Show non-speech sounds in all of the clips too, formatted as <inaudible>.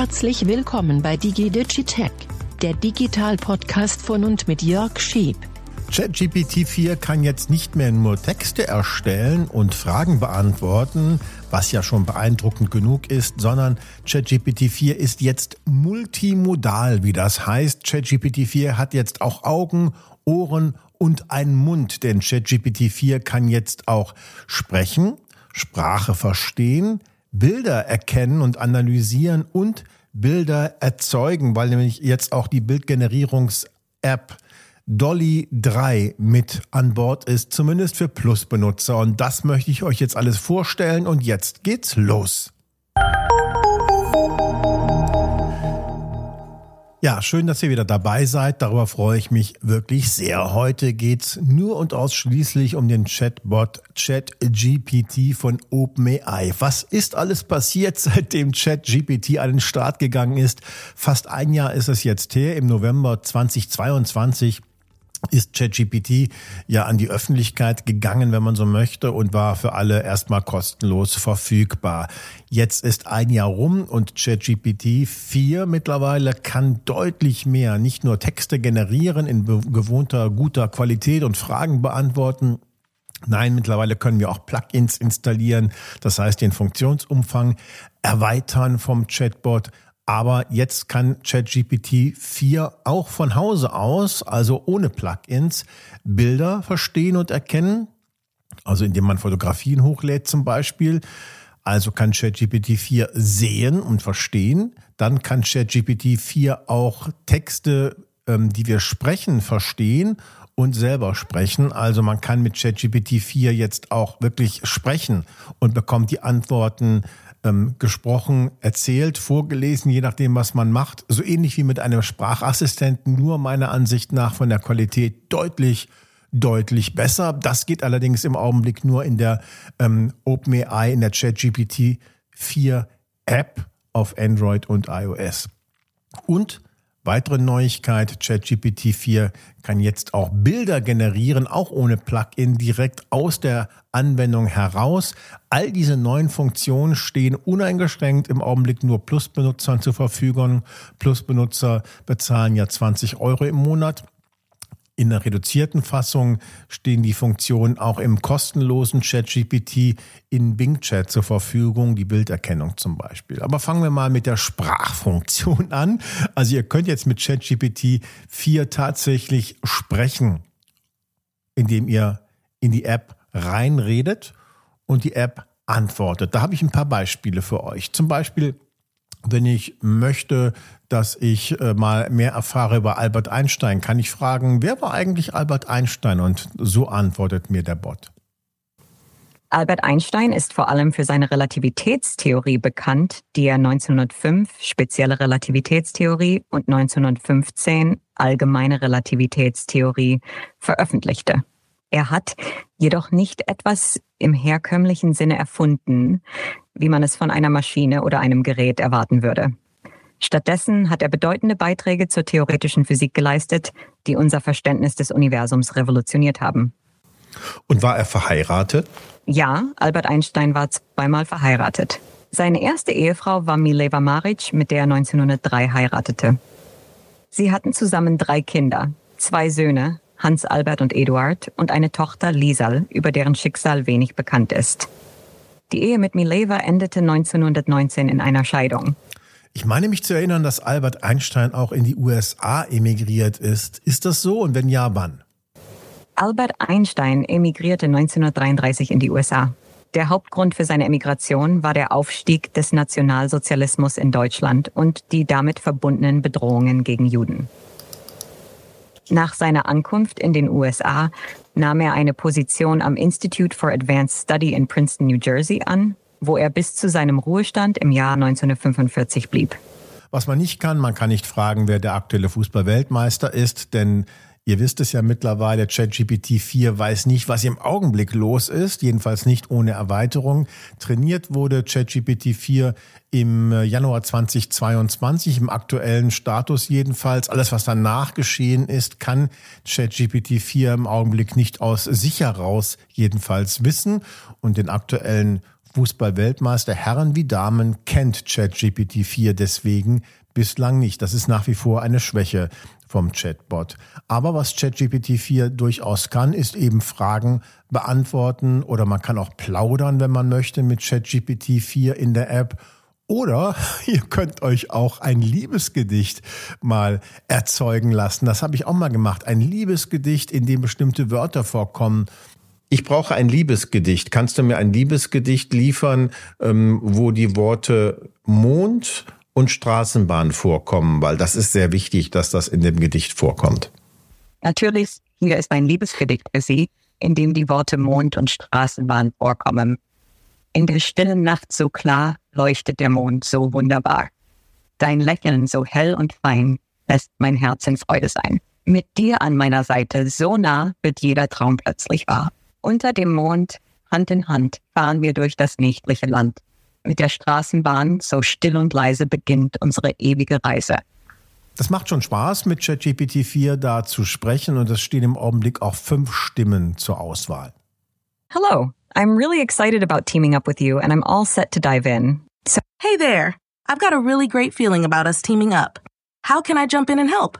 Herzlich willkommen bei DigiDigitech, der Digital-Podcast von und mit Jörg Schieb. ChatGPT 4 kann jetzt nicht mehr nur Texte erstellen und Fragen beantworten, was ja schon beeindruckend genug ist, sondern ChatGPT 4 ist jetzt multimodal, wie das heißt. ChatGPT 4 hat jetzt auch Augen, Ohren und einen Mund, denn ChatGPT 4 kann jetzt auch sprechen, Sprache verstehen, Bilder erkennen und analysieren und Bilder erzeugen, weil nämlich jetzt auch die Bildgenerierungs-App Dolly 3 mit an Bord ist, zumindest für Plus-Benutzer. Und das möchte ich euch jetzt alles vorstellen und jetzt geht's los. Ja, schön, dass ihr wieder dabei seid. Darüber freue ich mich wirklich sehr. Heute geht's nur und ausschließlich um den Chatbot ChatGPT von OpenAI. Was ist alles passiert, <laughs> seitdem ChatGPT an den Start gegangen ist? Fast ein Jahr ist es jetzt her. Im November 2022 ist ChatGPT ja an die Öffentlichkeit gegangen, wenn man so möchte, und war für alle erstmal kostenlos verfügbar. Jetzt ist ein Jahr rum und ChatGPT 4 mittlerweile kann deutlich mehr, nicht nur Texte generieren in gewohnter guter Qualität und Fragen beantworten, Nein, mittlerweile können wir auch Plugins installieren, das heißt den Funktionsumfang erweitern vom Chatbot, aber jetzt kann ChatGPT 4 auch von Hause aus, also ohne Plugins, Bilder verstehen und erkennen. Also indem man Fotografien hochlädt zum Beispiel. Also kann ChatGPT 4 sehen und verstehen. Dann kann ChatGPT 4 auch Texte, ähm, die wir sprechen, verstehen und selber sprechen. Also man kann mit ChatGPT 4 jetzt auch wirklich sprechen und bekommt die Antworten ähm, gesprochen, erzählt, vorgelesen, je nachdem, was man macht. So ähnlich wie mit einem Sprachassistenten, nur meiner Ansicht nach von der Qualität deutlich deutlich besser. Das geht allerdings im Augenblick nur in der ähm, OpenAI, in der ChatGPT 4 App auf Android und iOS. Und Weitere Neuigkeit, ChatGPT 4 kann jetzt auch Bilder generieren, auch ohne Plugin, direkt aus der Anwendung heraus. All diese neuen Funktionen stehen uneingeschränkt im Augenblick nur Plus-Benutzern zur Verfügung. Plus-Benutzer bezahlen ja 20 Euro im Monat. In der reduzierten Fassung stehen die Funktionen auch im kostenlosen ChatGPT in Bing Chat zur Verfügung, die Bilderkennung zum Beispiel. Aber fangen wir mal mit der Sprachfunktion <laughs> an. Also ihr könnt jetzt mit ChatGPT 4 tatsächlich sprechen, indem ihr in die App reinredet und die App antwortet. Da habe ich ein paar Beispiele für euch. Zum Beispiel wenn ich möchte, dass ich äh, mal mehr erfahre über Albert Einstein, kann ich fragen, wer war eigentlich Albert Einstein? Und so antwortet mir der Bot. Albert Einstein ist vor allem für seine Relativitätstheorie bekannt, die er 1905 spezielle Relativitätstheorie und 1915 allgemeine Relativitätstheorie veröffentlichte. Er hat jedoch nicht etwas im herkömmlichen Sinne erfunden, wie man es von einer Maschine oder einem Gerät erwarten würde. Stattdessen hat er bedeutende Beiträge zur theoretischen Physik geleistet, die unser Verständnis des Universums revolutioniert haben. Und war er verheiratet? Ja, Albert Einstein war zweimal verheiratet. Seine erste Ehefrau war Mileva Maric, mit der er 1903 heiratete. Sie hatten zusammen drei Kinder, zwei Söhne, Hans Albert und Eduard, und eine Tochter Liesal, über deren Schicksal wenig bekannt ist. Die Ehe mit Mileva endete 1919 in einer Scheidung. Ich meine mich zu erinnern, dass Albert Einstein auch in die USA emigriert ist. Ist das so und wenn ja, wann? Albert Einstein emigrierte 1933 in die USA. Der Hauptgrund für seine Emigration war der Aufstieg des Nationalsozialismus in Deutschland und die damit verbundenen Bedrohungen gegen Juden. Nach seiner Ankunft in den USA nahm er eine Position am Institute for Advanced Study in Princeton, New Jersey an, wo er bis zu seinem Ruhestand im Jahr 1945 blieb. Was man nicht kann, man kann nicht fragen, wer der aktuelle Fußballweltmeister ist, denn Ihr wisst es ja mittlerweile, ChatGPT 4 weiß nicht, was im Augenblick los ist, jedenfalls nicht ohne Erweiterung. Trainiert wurde ChatGPT 4 im Januar 2022, im aktuellen Status jedenfalls. Alles, was danach geschehen ist, kann ChatGPT 4 im Augenblick nicht aus sich heraus jedenfalls wissen. Und den aktuellen Fußball-Weltmeister Herren wie Damen kennt ChatGPT 4 deswegen bislang nicht. Das ist nach wie vor eine Schwäche vom Chatbot. Aber was ChatGPT 4 durchaus kann, ist eben Fragen beantworten oder man kann auch plaudern, wenn man möchte, mit ChatGPT 4 in der App. Oder <laughs> ihr könnt euch auch ein Liebesgedicht mal erzeugen lassen. Das habe ich auch mal gemacht. Ein Liebesgedicht, in dem bestimmte Wörter vorkommen. Ich brauche ein Liebesgedicht. Kannst du mir ein Liebesgedicht liefern, ähm, wo die Worte Mond und Straßenbahn vorkommen? Weil das ist sehr wichtig, dass das in dem Gedicht vorkommt. Natürlich, hier ist ein Liebesgedicht für Sie, in dem die Worte Mond und Straßenbahn vorkommen. In der stillen Nacht so klar leuchtet der Mond so wunderbar. Dein Lächeln so hell und fein lässt mein Herz in Freude sein. Mit dir an meiner Seite so nah wird jeder Traum plötzlich wahr. Unter dem Mond, Hand in Hand, fahren wir durch das nächtliche Land. Mit der Straßenbahn, so still und leise, beginnt unsere ewige Reise. Das macht schon Spaß, mit ChatGPT 4 da zu sprechen und es stehen im Augenblick auch fünf Stimmen zur Auswahl. Hello, I'm really excited about teaming up with you and I'm all set to dive in. So, hey there, I've got a really great feeling about us teaming up. How can I jump in and help?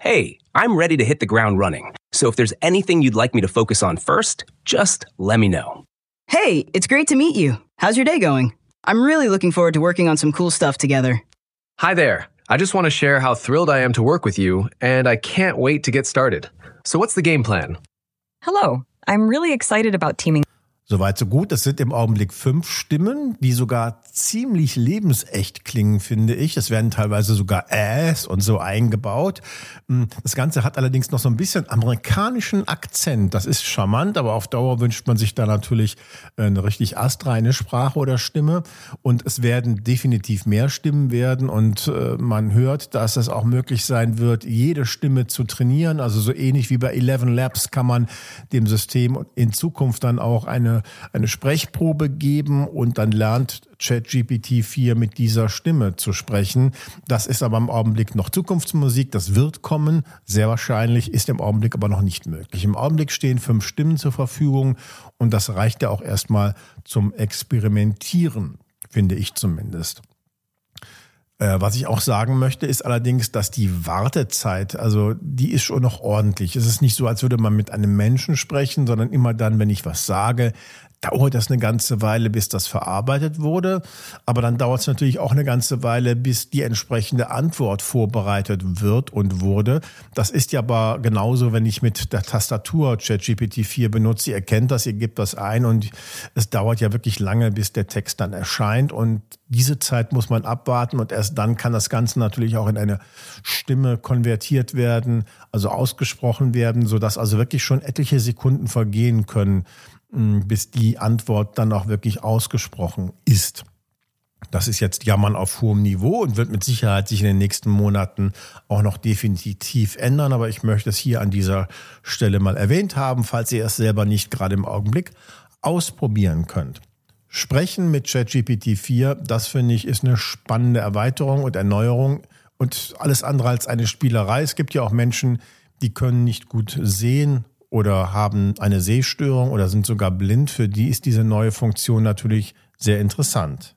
Hey, I'm ready to hit the ground running. So if there's anything you'd like me to focus on first, just let me know. Hey, it's great to meet you. How's your day going? I'm really looking forward to working on some cool stuff together. Hi there. I just want to share how thrilled I am to work with you, and I can't wait to get started. So, what's the game plan? Hello, I'm really excited about teaming. Soweit so gut. Es sind im Augenblick fünf Stimmen, die sogar ziemlich lebensecht klingen, finde ich. Es werden teilweise sogar Äs und so eingebaut. Hm, das Ganze hat allerdings noch so ein bisschen amerikanischen Akzent. Das ist charmant, aber auf Dauer wünscht man sich da natürlich eine richtig astreine Sprache oder Stimme. Und es werden definitiv mehr Stimmen werden und äh, man hört, dass es auch möglich sein wird, jede Stimme zu trainieren. Also so ähnlich wie bei Eleven Labs kann man dem System in Zukunft dann auch eine eine, Sprechprobe geben und dann lernt ChatGPT 4 mit dieser Stimme zu sprechen. Das ist aber im Augenblick noch Zukunftsmusik. Das wird kommen. Sehr wahrscheinlich ist im Augenblick aber noch nicht möglich. Im Augenblick stehen fünf Stimmen zur Verfügung und das reicht ja auch erstmal zum Experimentieren, finde ich zumindest. Äh, was ich auch sagen möchte, ist allerdings, dass die Wartezeit, also die ist schon noch ordentlich. Es ist nicht so, als würde man mit einem Menschen sprechen, sondern immer dann, wenn ich was sage, dauert das eine ganze Weile, bis das verarbeitet wurde. Aber dann dauert es natürlich auch eine ganze Weile, bis die entsprechende Antwort vorbereitet wird und wurde. Das ist ja aber genauso, wenn ich mit der Tastatur ChatGPT 4 benutze. Ihr kennt das, ihr gebt das ein und es dauert ja wirklich lange, bis der Text dann erscheint. Und diese Zeit muss man abwarten und erst dann kann das Ganze natürlich auch in eine Stimme konvertiert werden, also ausgesprochen werden, sodass also wirklich schon etliche Sekunden vergehen können, bis die Antwort dann auch wirklich ausgesprochen ist. Das ist jetzt Jammern auf hohem Niveau und wird mit Sicherheit sich in den nächsten Monaten auch noch definitiv ändern. Aber ich möchte es hier an dieser Stelle mal erwähnt haben, falls ihr es selber nicht gerade im Augenblick ausprobieren könnt. Sprechen mit ChatGPT 4, das finde ich, ist eine spannende Erweiterung und Erneuerung und alles andere als eine Spielerei. Es gibt ja auch Menschen, die können nicht gut sehen oder haben eine Sehstörung oder sind sogar blind, für die ist diese neue Funktion natürlich sehr interessant.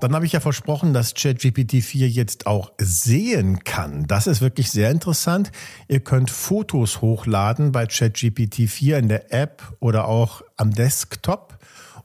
Dann habe ich ja versprochen, dass ChatGPT 4 jetzt auch sehen kann. Das ist wirklich sehr interessant. Ihr könnt Fotos hochladen bei ChatGPT 4 in der App oder auch am Desktop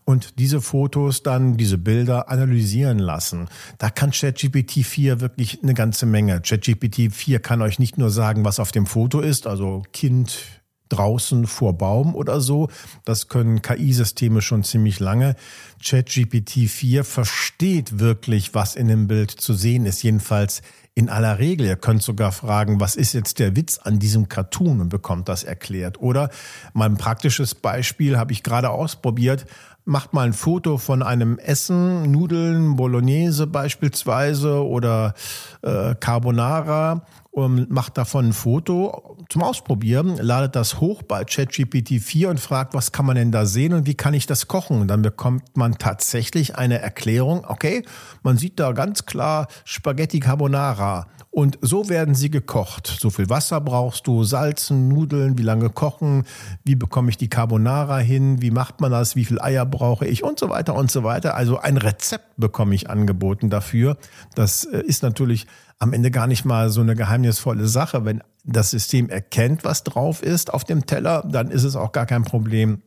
und diese Fotos dann, diese Bilder analysieren lassen. Da kann ChatGPT 4 wirklich eine ganze Menge. ChatGPT 4 kann euch nicht nur sagen, was auf dem Foto ist, also Kind draußen vor Baum oder so. Das können KI-Systeme schon ziemlich lange. ChatGPT 4 versteht wirklich, was in dem Bild zu sehen ist, jedenfalls in aller Regel. Ihr könnt sogar fragen, was ist jetzt der Witz an diesem Cartoon und bekommt das erklärt. Oder mein praktisches Beispiel habe ich gerade ausprobiert macht mal ein Foto von einem Essen, Nudeln, Bolognese beispielsweise oder äh, Carbonara und macht davon ein Foto zum Ausprobieren, ladet das hoch bei ChatGPT 4 und fragt, was kann man denn da sehen und wie kann ich das kochen? Und dann bekommt man tatsächlich eine Erklärung. Okay, man sieht da ganz klar Spaghetti Carbonara. Und so werden sie gekocht. So viel Wasser brauchst du, Salzen, Nudeln, wie lange kochen, wie bekomme ich die Carbonara hin, wie macht man das, wie viel Eier brauche ich und so weiter und so weiter. Also ein Rezept bekomme ich angeboten dafür. Das äh, ist natürlich am Ende gar nicht mal so eine geheimnisvolle Sache. Wenn das System erkennt, was drauf ist auf dem Teller, dann ist es auch gar kein Problem,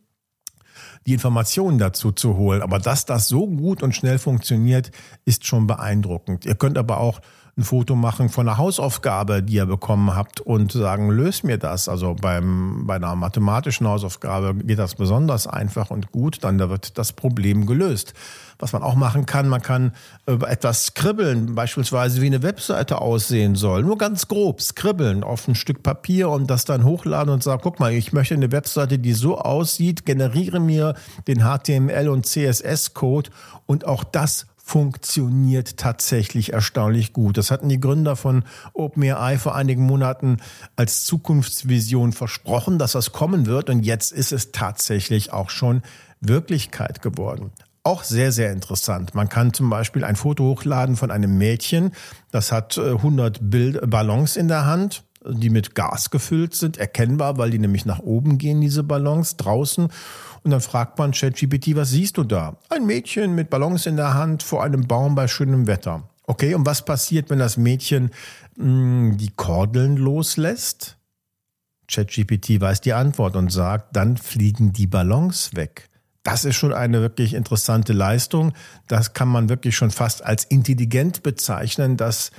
die Informationen dazu zu holen. Aber dass das so gut und schnell funktioniert, ist schon beeindruckend. Ihr könnt aber auch ein Foto machen von einer Hausaufgabe, die ihr bekommen habt und sagen, löst mir das. Also beim, bei einer mathematischen Hausaufgabe geht das besonders einfach und gut, dann wird das Problem gelöst. Was man auch machen kann, man kann äh, etwas skribbeln, beispielsweise wie eine Webseite aussehen soll. Nur ganz grob skribbeln auf ein Stück Papier und das dann hochladen und sagen, guck mal, ich möchte eine Webseite, die so aussieht, generiere mir den HTML und CSS-Code und auch das funktioniert tatsächlich erstaunlich gut. Das hatten die Gründer von OpenAI vor einigen Monaten als Zukunftsvision versprochen, dass das kommen wird und jetzt ist es tatsächlich auch schon Wirklichkeit geworden. Auch sehr, sehr interessant. Man kann zum Beispiel ein Foto hochladen von einem Mädchen, das hat 100 äh, Bild Ballons in der Hand die mit Gas gefüllt sind, erkennbar, weil die nämlich nach oben gehen, diese Ballons draußen. Und dann fragt man ChatGPT, was siehst du da? Ein Mädchen mit Ballons in der Hand vor einem Baum bei schönem Wetter. Okay, und was passiert, wenn das Mädchen mh, hm, die Kordeln loslässt? ChatGPT weiß die Antwort und sagt, dann fliegen die Ballons weg. Das ist schon eine wirklich interessante Leistung. Das kann man wirklich schon fast als intelligent bezeichnen, dass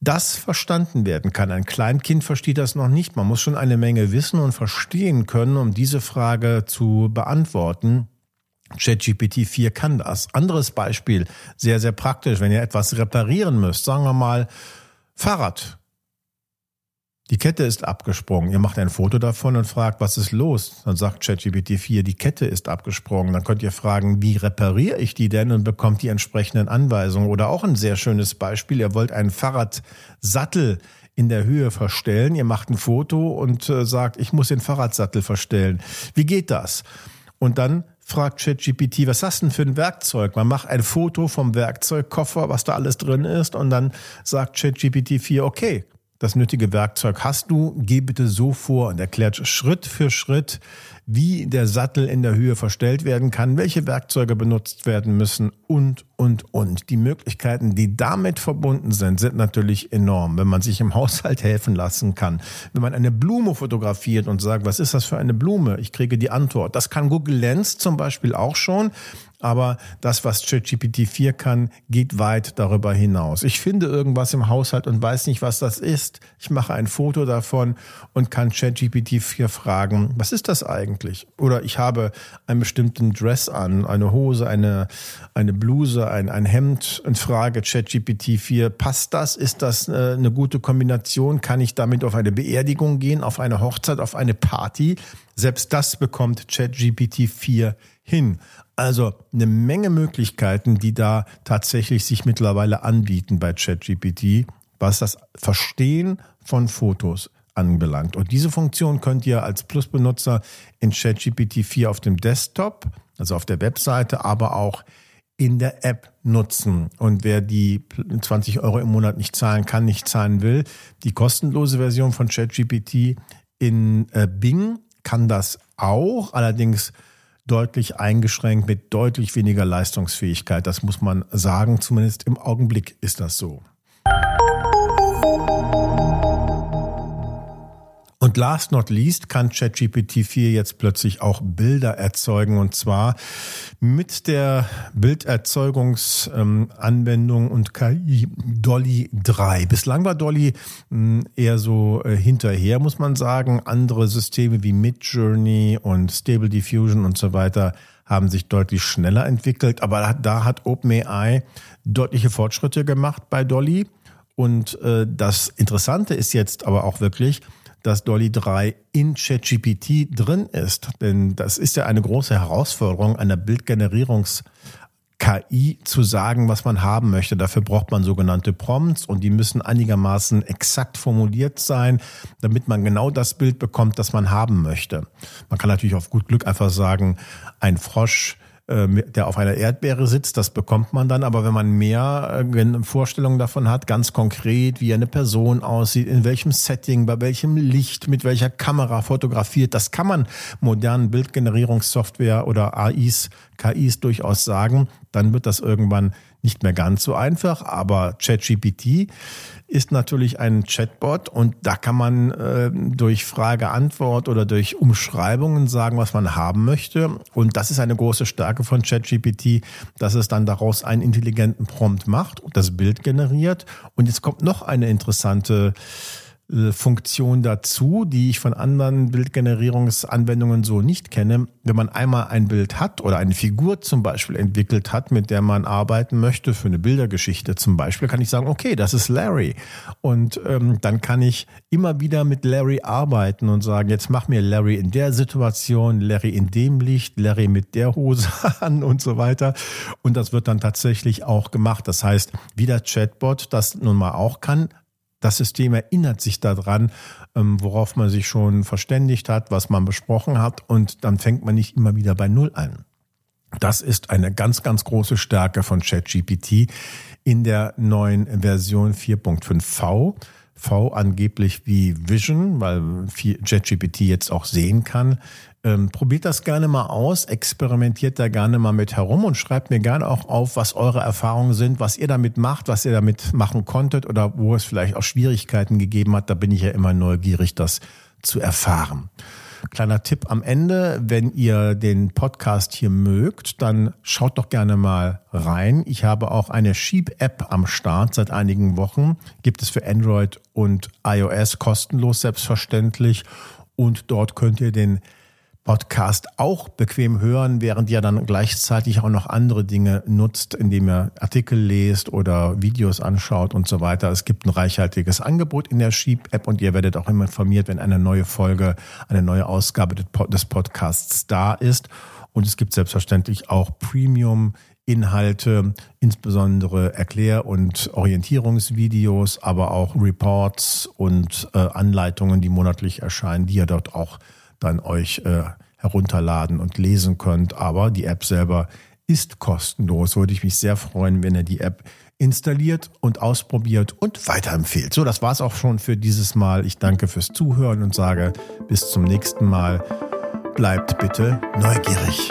das verstanden werden kann. Ein Kleinkind versteht das noch nicht. Man muss schon eine Menge wissen und verstehen können, um diese Frage zu beantworten. ChatGPT 4 kann das. Anderes Beispiel, sehr, sehr praktisch, wenn ihr etwas reparieren müsst, sagen wir mal Fahrrad. Die Kette ist abgesprungen. Ihr macht ein Foto davon und fragt, was ist los? Dann sagt ChatGPT 4, die Kette ist abgesprungen. Dann könnt ihr fragen, wie repariere ich die denn und bekommt die entsprechenden Anweisungen. Oder auch ein sehr schönes Beispiel, ihr wollt einen Fahrradsattel in der Höhe verstellen. Ihr macht ein Foto und äh, sagt, ich muss den Fahrradsattel verstellen. Wie geht das? Und dann fragt ChatGPT, was hast du denn für ein Werkzeug? Man macht ein Foto vom Werkzeugkoffer, was da alles drin ist, und dann sagt ChatGPT 4, okay, das nötige Werkzeug hast du, geh bitte so vor und erklärt Schritt für Schritt, wie der Sattel in der Höhe verstellt werden kann, welche Werkzeuge benutzt werden müssen und, und, und. Die Möglichkeiten, die damit verbunden sind, sind natürlich enorm, wenn man sich im Haushalt helfen lassen kann. Wenn man eine Blume fotografiert und sagt, was ist das für eine Blume? Ich kriege die Antwort. Das kann Google Lens zum Beispiel auch schon. Aber das, was ChatGPT 4 kann, geht weit darüber hinaus. Ich finde irgendwas im Haushalt und weiß nicht, was das ist. Ich mache ein Foto davon und kann ChatGPT 4 fragen, was ist das eigentlich? Oder ich habe einen bestimmten Dress an, eine Hose, eine, eine Bluse, ein, ein Hemd und frage ChatGPT 4, passt das? Ist das äh, eine gute Kombination? Kann ich damit auf eine Beerdigung gehen, auf eine Hochzeit, auf eine Party? Selbst das bekommt ChatGPT 4 hin. Also eine Menge Möglichkeiten, die da tatsächlich sich mittlerweile anbieten bei ChatGPT, was das Verstehen von Fotos anbelangt. Und diese Funktion könnt ihr als Plus-Benutzer in ChatGPT 4 auf dem Desktop, also auf der Webseite, aber auch in der App nutzen. Und wer die 20 Euro im Monat nicht zahlen kann, nicht zahlen will, die kostenlose Version von ChatGPT in äh, Bing kann das auch. Allerdings deutlich eingeschränkt mit deutlich weniger Leistungsfähigkeit. Das muss man sagen, zumindest im Augenblick ist das so. Und last not least kann ChatGPT 4 jetzt plötzlich auch Bilder erzeugen und zwar mit der Bilderzeugungsanwendung und KI Dolly 3. Bislang war Dolly hm, eher so äh, hinterher, muss man sagen. Andere Systeme wie Midjourney und Stable Diffusion und so weiter haben sich deutlich schneller entwickelt, aber da hat OpenAI deutliche Fortschritte gemacht bei Dolly. Und äh, das Interessante ist jetzt aber auch wirklich, dass Dolly 3 in ChatGPT drin ist. Denn das ist ja eine große Herausforderung einer Bildgenerierungs- KI zu sagen, was man haben möchte. Dafür braucht man sogenannte Prompts und die müssen einigermaßen exakt formuliert sein, damit man genau das Bild bekommt, das man haben möchte. Man kann natürlich auf gut Glück einfach sagen, ein Frosch der auf einer Erdbeere sitzt. Das bekommt man dann. Aber wenn man mehr äh, Vorstellungen davon hat, ganz konkret, wie eine Person aussieht, in welchem Setting, bei welchem Licht, mit welcher Kamera fotografiert, das kann man modernen Bildgenerierungssoftware oder AIs, KIs durchaus sagen. Dann wird das irgendwann nicht mehr ganz so einfach, aber ChatGPT ist natürlich ein Chatbot und da kann man äh, durch Frage-Antwort oder durch Umschreibungen sagen, was man haben möchte. Und das ist eine große Stärke von ChatGPT, dass es dann daraus einen intelligenten Prompt macht und das Bild generiert. Und jetzt kommt noch eine interessante Funktion dazu, die ich von anderen Bildgenerierungsanwendungen so nicht kenne. Wenn man einmal ein Bild hat oder eine Figur zum Beispiel entwickelt hat, mit der man arbeiten möchte, für eine Bildergeschichte zum Beispiel, kann ich sagen, okay, das ist Larry. Und ähm, dann kann ich immer wieder mit Larry arbeiten und sagen, jetzt mach mir Larry in der Situation, Larry in dem Licht, Larry mit der Hose <laughs> an und so weiter. Und das wird dann tatsächlich auch gemacht. Das heißt, wie der Chatbot das nun mal auch kann, das System erinnert sich daran, ähm, worauf man sich schon verständigt hat, was man besprochen hat und dann fängt man nicht immer wieder bei Null an. Das ist eine ganz, ganz große Stärke von ChatGPT in der neuen Version 4.5v. V angeblich wie Vision, weil ChatGPT jetzt auch sehen kann. Ähm, probiert das gerne mal aus, experimentiert da gerne mal mit herum und schreibt mir gerne auch auf, was eure Erfahrungen sind, was ihr damit macht, was ihr damit machen konntet oder wo es vielleicht auch Schwierigkeiten gegeben hat. Da bin ich ja immer neugierig, das zu erfahren. Kleiner Tipp am Ende, wenn ihr den Podcast hier mögt, dann schaut doch gerne mal rein. Ich habe auch eine Sheep-App am Start seit einigen Wochen. Gibt es für Android und iOS kostenlos selbstverständlich. Und dort könnt ihr den Podcast auch bequem hören, während ihr dann gleichzeitig auch noch andere Dinge nutzt, indem ihr Artikel lest oder Videos anschaut und so weiter. Es gibt ein reichhaltiges Angebot in der Sheep-App und ihr werdet auch immer informiert, wenn eine neue Folge, eine neue Ausgabe des Podcasts da ist. Und es gibt selbstverständlich auch Premium Inhalte, insbesondere Erklär- und Orientierungsvideos, aber auch Reports und äh, Anleitungen, die monatlich erscheinen, die ihr dort auch dann euch äh, herunterladen und lesen könnt. Aber die App selber ist kostenlos. Würde ich mich sehr freuen, wenn ihr die App installiert und ausprobiert und weiterempfehlt. So, das war's auch schon für dieses Mal. Ich danke fürs Zuhören und sage bis zum nächsten Mal. Bleibt bitte neugierig.